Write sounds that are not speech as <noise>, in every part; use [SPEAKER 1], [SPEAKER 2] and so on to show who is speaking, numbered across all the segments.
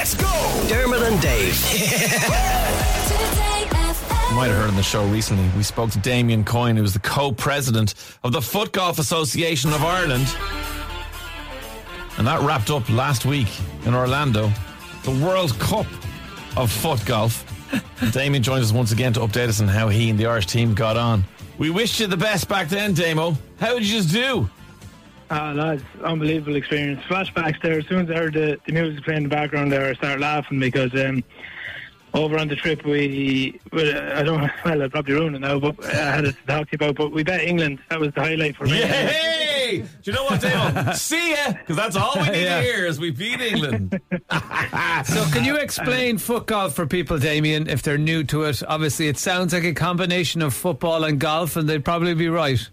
[SPEAKER 1] Let's go!
[SPEAKER 2] Dermot and Dave. <laughs>
[SPEAKER 3] You might have heard on the show recently, we spoke to Damien Coyne, who's the co president of the Foot Golf Association of Ireland. And that wrapped up last week in Orlando, the World Cup of Foot Golf. And <laughs> Damien joins us once again to update us on how he and the Irish team got on. We wished you the best back then, Damo. How did you just do?
[SPEAKER 4] Ah, lads, unbelievable experience. Flashbacks there. As soon as I heard the, the music playing in the background there, I started laughing because um, over on the trip we, well, I don't, <laughs> well, I'll probably ruin it now, but I had it to talk to you about. But we bet England. That was the highlight for me.
[SPEAKER 3] Yay! Do you know what, Damo? <laughs> See ya! Because that's all we need <laughs>
[SPEAKER 5] Yeah.
[SPEAKER 3] to hear is we beat England.
[SPEAKER 5] So, can you explain foot golf for people, Damien, if they're new to it? Obviously, it sounds like a combination of football and golf, and they'd probably be right.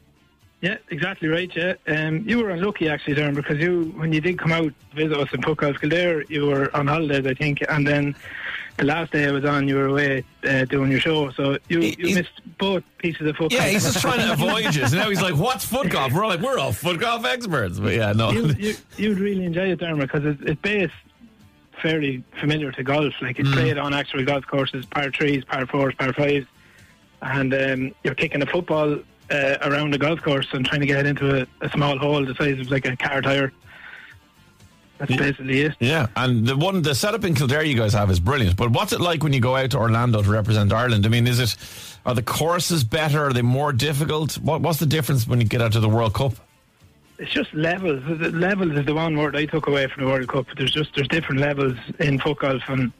[SPEAKER 4] Yeah, exactly right. Yeah, um, you were unlucky actually, Darren, because you when you did come out to visit us in Puckhouse Kildare, you were on holidays, I think, and then the last day I was on, you were away uh, doing your show, so you,
[SPEAKER 3] He-
[SPEAKER 4] you missed both pieces of football.
[SPEAKER 3] Yeah, he's just trying to avoid you. So now he's like, "What's foot golf?" We're all like, "We're all foot golf experts." But yeah, no.
[SPEAKER 4] you, you, you'd really enjoy it, Dermot, because it's, it's based fairly familiar to golf. Like it's played on actual golf courses, par threes, par fours, par fives, and um, you're kicking a football uh, around a golf course and trying to get it into a, a small hole the size of like a car tire. That's basically it.
[SPEAKER 3] Yeah, and the one the setup in Kildare you guys have is brilliant. But what's it like when you go out to Orlando to represent Ireland? I mean, is it are the courses better? Are they more difficult? What, what's the difference when you get out to the World Cup?
[SPEAKER 4] It's just levels. The levels is the one word I took away from the World Cup. There's just there's different levels in foot golf, and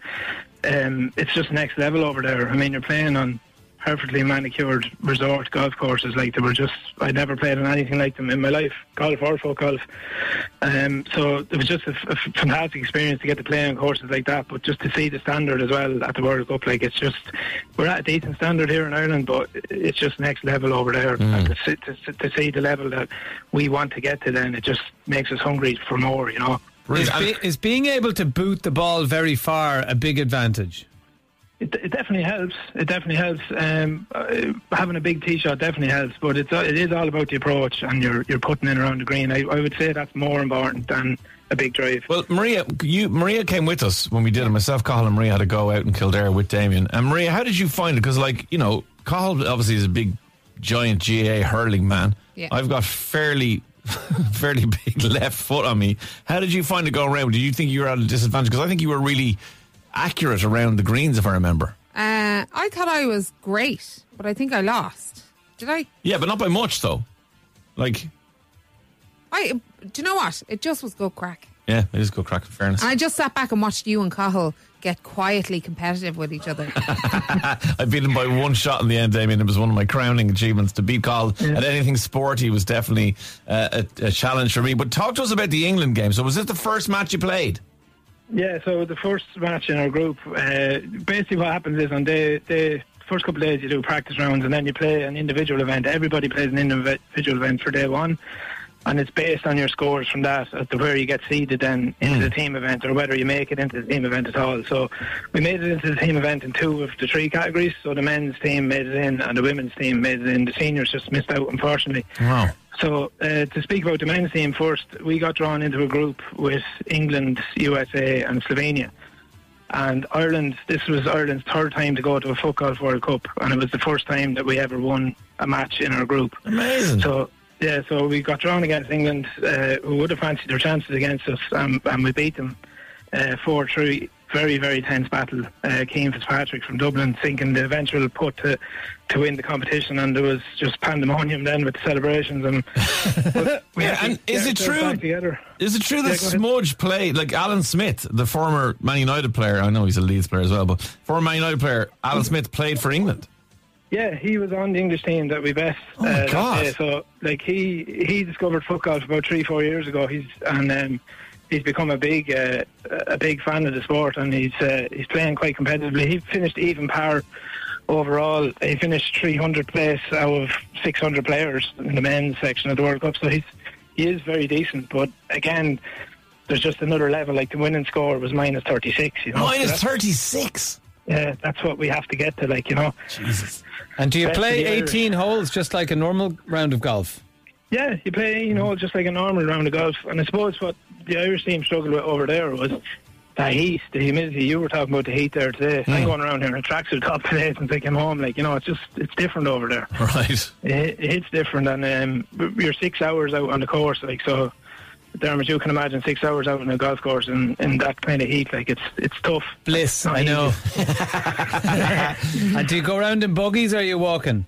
[SPEAKER 4] um, it's just next level over there. I mean, you're playing on perfectly manicured resort golf courses. Like they were just, I never played on anything like them in my life, golf or foot golf. Um, so it was just a fantastic experience to get to play on courses like that. But just to see the standard as well at the World Cup, like it's just we're at a decent standard here in Ireland, but it's just next level over there. And to, see, to, to see the level that we want to get to, then it just makes us hungry for more. You know.
[SPEAKER 5] Is, be, is being able to boot the ball very far a big advantage?
[SPEAKER 4] It, it definitely helps. It definitely helps. Um, uh, having a big tee shot definitely helps, but it's uh, it is all about the approach and you're you're putting in around the green. I, I would say that's more important than a big drive.
[SPEAKER 3] Well, Maria, you Maria came with us when we did it. Myself, Cahill, and Maria had to go out in Kildare with Damien. And Maria, how did you find it? Because, like, you know, Cahill obviously is a big, giant GAA hurling man.
[SPEAKER 6] Yeah.
[SPEAKER 3] I've got fairly, <laughs> fairly big <laughs> left foot on me. How did you find it going around? Did you think you were at a disadvantage? Because I think you were really accurate around the greens, if I remember.
[SPEAKER 6] Uh, I thought I was great, but I think I lost. Did I?
[SPEAKER 3] Yeah, but not by much, though. Like,
[SPEAKER 6] I. Do you know what? It just was good crack.
[SPEAKER 3] yeah, it is good crack. In fairness,
[SPEAKER 6] And I just sat back and watched you and Cahill get quietly competitive with each other. <laughs>
[SPEAKER 3] I beat him by one shot in the end, Damien. It was one of my crowning achievements to beat Carl at anything sporty was definitely uh, a, a challenge for me. But talk to us about the England game. So was this the first match you played?
[SPEAKER 4] Yeah, so the first match in our group, uh, basically what happens is on day, day first couple of days you do practice rounds and then you play an individual event. Everybody plays an individual event for day one. And it's based on your scores from that as to where you get seeded then into the team event or whether you make it into the team event at all. So we made it into the team event in two of the three categories. So the men's team made it in and the women's team made it in. The seniors just missed out, unfortunately.
[SPEAKER 3] Wow.
[SPEAKER 4] So, uh, to speak about the men's team first, we got drawn into a group with England, USA, and Slovenia. And Ireland, this was Ireland's third time to go to a foot golf World Cup, and it was the first time that we ever won a match in our group.
[SPEAKER 3] Amazing.
[SPEAKER 4] So, yeah, so we got drawn against England, uh, who would have fancied their chances against us, um, and we beat them uh, 4 3. Very, very tense battle. Uh, Keane Fitzpatrick from Dublin sinking the eventual putt to, to win the competition, and there was just pandemonium then with the celebrations. And <laughs> we
[SPEAKER 3] Yeah, and is it true-
[SPEAKER 4] Together.
[SPEAKER 3] Is it true that
[SPEAKER 4] Yeah.
[SPEAKER 3] Smudge played like Alan Smith, the former Man United player? I know he's a Leeds player as well, but former Man United player Alan Smith played for England.
[SPEAKER 4] Yeah, he was on the English team that we bet.
[SPEAKER 3] Oh, my
[SPEAKER 4] that
[SPEAKER 3] God.
[SPEAKER 4] So, like he he discovered foot golf about three four years ago. He's and um, he's become a big uh, a big fan of the sport, and he's uh, he's playing quite competitively. He finished even par overall. He finished 300 place out of 600 players in the men's section of the World Cup. So he's he is very decent, but again. There's just another level. Like the winning score was minus 36. You know,
[SPEAKER 3] Minus
[SPEAKER 4] that's-
[SPEAKER 3] 36.
[SPEAKER 4] Yeah, that's what we have to get to. Like you know,
[SPEAKER 3] Jesus.
[SPEAKER 5] And do you
[SPEAKER 4] Best
[SPEAKER 5] play 18 holes just like a normal round of golf?
[SPEAKER 4] Yeah, you play, you know, just like a normal round of golf. And I suppose what the Irish team struggled with over there was The heat, the humidity. You were talking about the heat there today. I'm going around here in a tracksuit top today since I came home. Like you know, it's just it's different over there.
[SPEAKER 3] Right.
[SPEAKER 4] It, it's different, and um, you're six hours out on the course. Like so, Dermot, you can imagine six hours out on a golf course in, in that kind of heat. Like it's it's tough.
[SPEAKER 5] Bliss, I know. <laughs> <laughs> and do you go around in buggies or are you walking?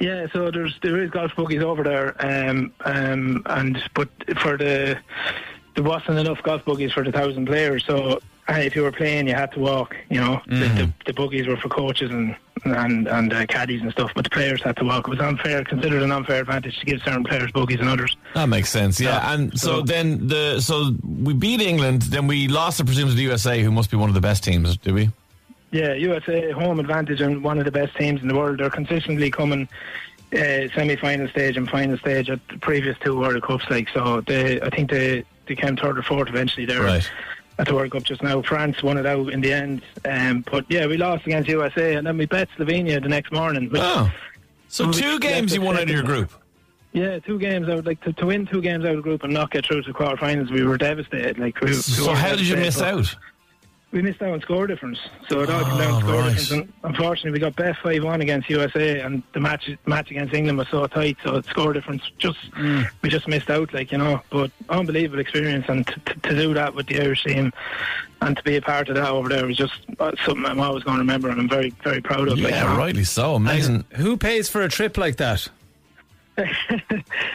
[SPEAKER 4] Yeah, so there's there is golf buggies over there, um, um, and but for the there wasn't enough golf buggies for the thousand players. So uh, if you were playing, you had to walk. You know, the, the, the buggies were for coaches and and and uh, caddies and stuff, but the players had to walk. It was unfair, considered an unfair advantage to give certain players buggies and others.
[SPEAKER 3] That makes sense. Yeah.
[SPEAKER 4] Yeah.
[SPEAKER 3] And so
[SPEAKER 4] So-
[SPEAKER 3] then the so we beat England, then we lost, I presume, to the USA, who must be one of the best teams. Do we?
[SPEAKER 4] Yeah, USA home advantage and one of the best teams in the world. They're consistently coming uh, semi-final stage and final stage at the previous two World Cups. Like so, they I think they they came third or fourth eventually there
[SPEAKER 3] Right.
[SPEAKER 4] At the World Cup just now. France won it out in the end, um, but yeah, we lost against USA and then we bet Slovenia the next morning. Which,
[SPEAKER 3] Oh. So two
[SPEAKER 4] we-
[SPEAKER 3] games you won out of your group.
[SPEAKER 4] Yeah, two games. I would like to, to win two games out of the group and not get through to the quarterfinals. We were devastated. Like, we, we
[SPEAKER 3] So
[SPEAKER 4] were
[SPEAKER 3] how did you miss out?
[SPEAKER 4] We missed out on score difference. So it all came down to score
[SPEAKER 3] right.
[SPEAKER 4] difference. And unfortunately, we got best 5 1 against USA, and the match match against England was so tight. So the score difference just, we just missed out, like, you know. But unbelievable experience, and to, to, to do that with the Irish team and to be a part of that over there was just uh, something I'm always going to remember, and I'm very, very proud of. you
[SPEAKER 3] Yeah,
[SPEAKER 4] know.
[SPEAKER 3] rightly so. Amazing.
[SPEAKER 5] Who pays for a trip like that? <laughs>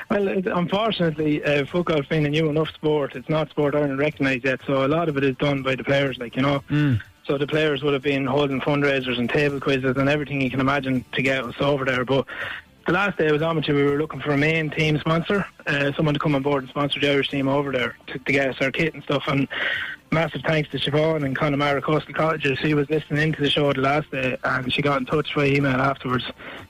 [SPEAKER 4] Well, unfortunately, uh, foot golf's been a new enough sport. It's not sport Ireland recognised yet, so a lot of it is done by the players, like, you know. So the players would have been holding fundraisers and table quizzes and everything you can imagine to get us over there. But the last day I was amateur, we were looking for a main team sponsor, uh, someone to come on board and sponsor the Irish team over there to, to get us our kit and stuff. And massive thanks to Siobhan and Connemara Coastal Cottages. She was listening into the show the last day and she got in touch by email afterwards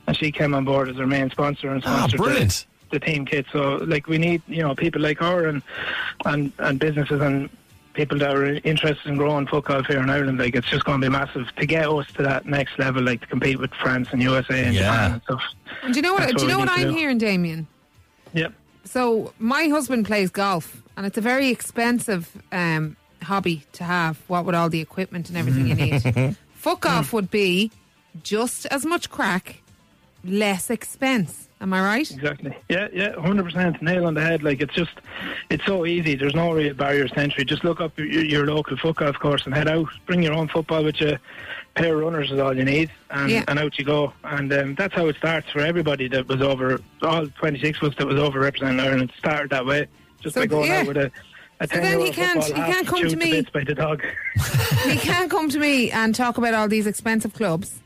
[SPEAKER 4] and she came on board as our main sponsor and
[SPEAKER 3] Ah,
[SPEAKER 4] sponsored the-
[SPEAKER 3] brilliant.
[SPEAKER 4] the team kit. So like we need you know people like her and and and businesses and people that are interested in growing football here in Ireland. Like it's just going to be massive to get us to that next level, like to compete with France and USA and
[SPEAKER 3] Yeah.
[SPEAKER 4] Japan and stuff.
[SPEAKER 6] And do you know what?
[SPEAKER 4] That's
[SPEAKER 6] do you know what I'm
[SPEAKER 4] do.
[SPEAKER 6] hearing, Damien?
[SPEAKER 4] Yep.
[SPEAKER 6] So my husband plays golf, and it's a very expensive um, hobby to have. What would all the equipment and everything you need, <laughs> foot golf would be just as much crack, less expense. Am I right?
[SPEAKER 4] Exactly. Yeah, yeah, hundred percent. Nail on the head. Like it's just, it's so easy. There's no real barriers to entry. Just look up your, your local foot golf course and head out. Bring your own football with you. Pair of runners is all you need, and,
[SPEAKER 6] Yeah.
[SPEAKER 4] and out you go. And um, that's how it starts for everybody that was over. All 26 of us that was over representing Ireland started that way, just
[SPEAKER 6] So,
[SPEAKER 4] by going
[SPEAKER 6] yeah.
[SPEAKER 4] out with a. A
[SPEAKER 6] So then he can't- he can't come to me-
[SPEAKER 4] bits by the dog. <laughs>
[SPEAKER 6] he can't come to me and talk about all these expensive clubs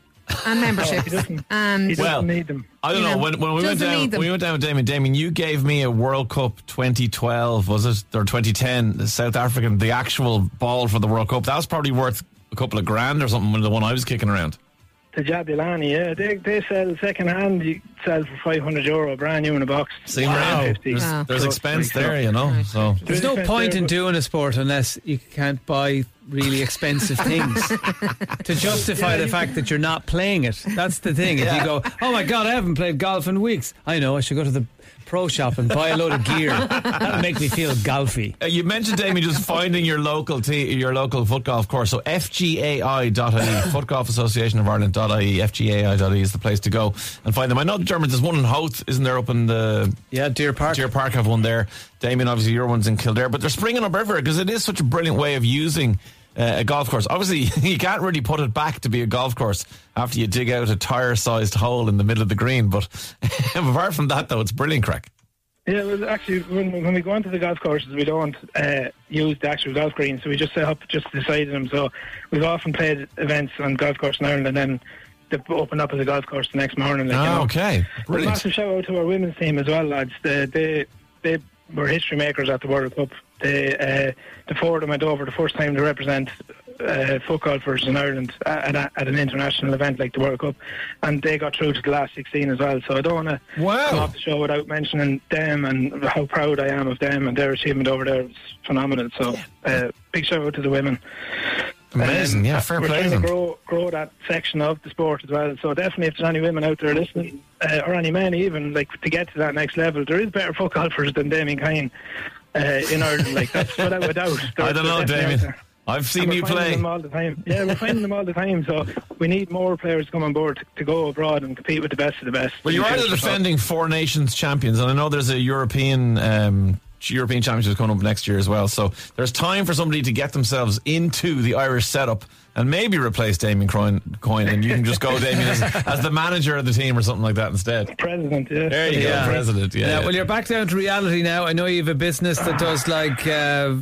[SPEAKER 6] and <laughs> memberships,
[SPEAKER 4] doesn't.
[SPEAKER 6] and
[SPEAKER 4] He doesn't
[SPEAKER 3] Well,
[SPEAKER 4] need them.
[SPEAKER 3] I don't
[SPEAKER 6] You
[SPEAKER 3] know.
[SPEAKER 6] know,
[SPEAKER 3] When, when we went down,
[SPEAKER 6] need
[SPEAKER 3] we went down with Damien. Damien, you gave me a World Cup 2012, was it or 2010? The South African, the actual ball for the World Cup. That was probably worth a couple of grand or something. The one I was kicking around.
[SPEAKER 4] The Jabulani, yeah, they they sell second hand. You sell for 500 euro, brand new in a box.
[SPEAKER 3] See,
[SPEAKER 4] Wow.
[SPEAKER 3] wow.
[SPEAKER 4] 50.
[SPEAKER 3] There's,
[SPEAKER 6] Wow.
[SPEAKER 3] there's
[SPEAKER 4] So,
[SPEAKER 3] expense
[SPEAKER 4] like,
[SPEAKER 3] there, you know. So
[SPEAKER 5] There's no point
[SPEAKER 4] fair,
[SPEAKER 5] in doing a sport unless you can't buy really expensive <laughs> things to justify the fact that you're not playing it. That's the thing. If you go, oh my God, I haven't played golf in weeks. I know, I should go to the pro shop and buy a load of gear. That'll make me feel golfy.
[SPEAKER 3] Uh, you mentioned, Damien, just finding your local te- your local foot golf course. So fgai.ie, <laughs> Foot Golf Association of Ireland.ie, fgai.ie is the place to go and find them. I know the Germans, there's one in Howth, isn't there, up in the
[SPEAKER 5] Yeah, Deer Park.
[SPEAKER 3] Deer Park have one there. Damien, obviously, your one's in Kildare, but they're springing up everywhere because it is such a brilliant way of using uh, a golf course. Obviously, <laughs> you can't really put it back to be a golf course after you dig out a tire sized hole in the middle of the green. But <laughs> apart from that, though, it's brilliant crack.
[SPEAKER 4] Yeah, well, actually, when, when we go onto the golf courses, we don't uh, use the actual golf greens, so we just set up just the side of them. So we've often played events on golf course in Ireland, and then they open up as a golf course the next morning. Like, you
[SPEAKER 3] Ah,
[SPEAKER 4] know.
[SPEAKER 3] okay.
[SPEAKER 4] But
[SPEAKER 3] Brilliant.
[SPEAKER 4] massive shout out to our women's team as well, lads. They they, they were history makers at the World Cup. They uh, the four of them went over the first time to represent uh, foot golfers in Ireland at, a, at an international event like the World Cup, and they got through to the last 16 as well. So I don't want to
[SPEAKER 3] Wow.
[SPEAKER 4] come off the show without mentioning them and how proud I am of them and their achievement over there. It's phenomenal. So uh, big shout out to the women.
[SPEAKER 3] Amazing.
[SPEAKER 4] Um,
[SPEAKER 3] yeah, fair
[SPEAKER 4] we're
[SPEAKER 3] play.
[SPEAKER 4] trying to grow, grow that section of the sport as well. So definitely, if there's any women out there listening, uh, or any men even, like to get to that next level, there is better foot golfers than Damien Coyne uh, in Ireland. Like that's without a doubt. <laughs>
[SPEAKER 3] I don't know,
[SPEAKER 4] they're definitely out
[SPEAKER 3] Damien. I've seen you play.
[SPEAKER 4] them all the time. Yeah, we're finding them all the time. So we need more players to come on board to, to go abroad and compete with the best of the best.
[SPEAKER 3] Well, you are the.
[SPEAKER 4] So-
[SPEAKER 3] defending Four Nations champions, and I know there's a European um, European Championships coming up next year as well. So there's time for somebody to get themselves into the Irish setup and maybe replace Damien Coyne, Coyne and you can just go Damien as, as the manager of the team or something like that instead.
[SPEAKER 4] President, yeah.
[SPEAKER 3] There you
[SPEAKER 5] Yeah.
[SPEAKER 3] go, president. Yeah.
[SPEAKER 5] Yeah,
[SPEAKER 3] yeah.
[SPEAKER 5] well, you're back down to reality now. I know you have a business that does like uh,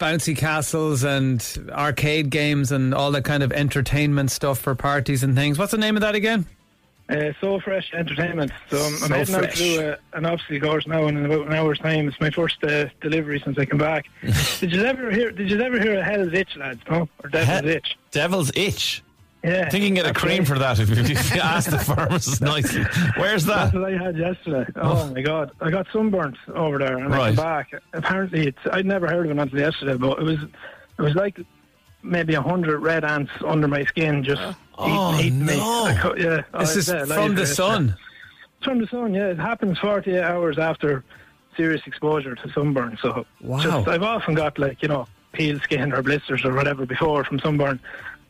[SPEAKER 5] bouncy castles and arcade games and all that kind of entertainment stuff for parties and things. What's the name of that again?
[SPEAKER 4] Uh, so fresh entertainment. So I'm, I'm
[SPEAKER 5] So
[SPEAKER 4] heading out to do a, an obstacle course now, and in about an hour's time, it's my first uh, delivery since I came back. <laughs> did you ever hear? Did you ever hear of Hell's Itch, lads? No, or Devil's
[SPEAKER 3] He-
[SPEAKER 4] Itch?
[SPEAKER 3] Devil's Itch.
[SPEAKER 4] Yeah,
[SPEAKER 3] I think you can get a
[SPEAKER 4] that's
[SPEAKER 3] cream
[SPEAKER 4] right.
[SPEAKER 3] for that if you, if you <laughs> ask the pharmacist <laughs> nicely. Where's that?
[SPEAKER 4] That's what I had yesterday. Oh, my god, I got sunburnt over there, and I
[SPEAKER 3] Right.
[SPEAKER 4] came back. Apparently, it's I'd never heard of it until yesterday, but it was it was like maybe a hundred red ants under my skin, just
[SPEAKER 3] Oh,
[SPEAKER 4] eating me.
[SPEAKER 3] no.
[SPEAKER 4] Yeah,
[SPEAKER 5] This is
[SPEAKER 4] there,
[SPEAKER 5] from the sun.
[SPEAKER 4] From the sun, yeah. It happens 48 hours after serious exposure to sunburn. So
[SPEAKER 5] Wow.
[SPEAKER 4] just, I've often got like, you know, peeled skin or blisters or whatever before from sunburn,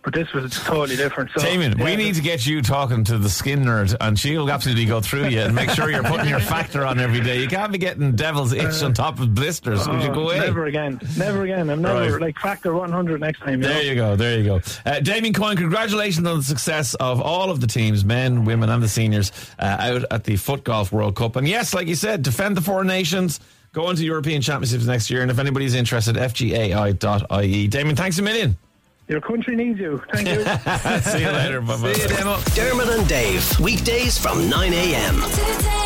[SPEAKER 4] but this was totally different. So,
[SPEAKER 3] Damien, we need to get you talking to the skin nerd, and she'll absolutely go through you and make sure you're putting your factor on every day. You can't be getting devil's itch on top of blisters. Would you
[SPEAKER 4] oh,
[SPEAKER 3] go away?
[SPEAKER 4] Never again. Never again. I'm never
[SPEAKER 3] Right.
[SPEAKER 4] like factor 100 next time. You
[SPEAKER 3] There
[SPEAKER 4] know?
[SPEAKER 3] you go. There you go. Uh, Damien Coyne, congratulations on the success of all of the teams, men, women, and the seniors, uh, out at the Foot Golf World Cup. And yes, like you said, defend the four nations. Go into European Championships next year, and if anybody's interested, fgai.ie. Damien, thanks a million.
[SPEAKER 4] Your country needs you. Thank you. <laughs>
[SPEAKER 3] See you later. Bye bye.
[SPEAKER 5] See you,
[SPEAKER 1] Dermot and Dave, weekdays from 9 a.m.
[SPEAKER 2] Today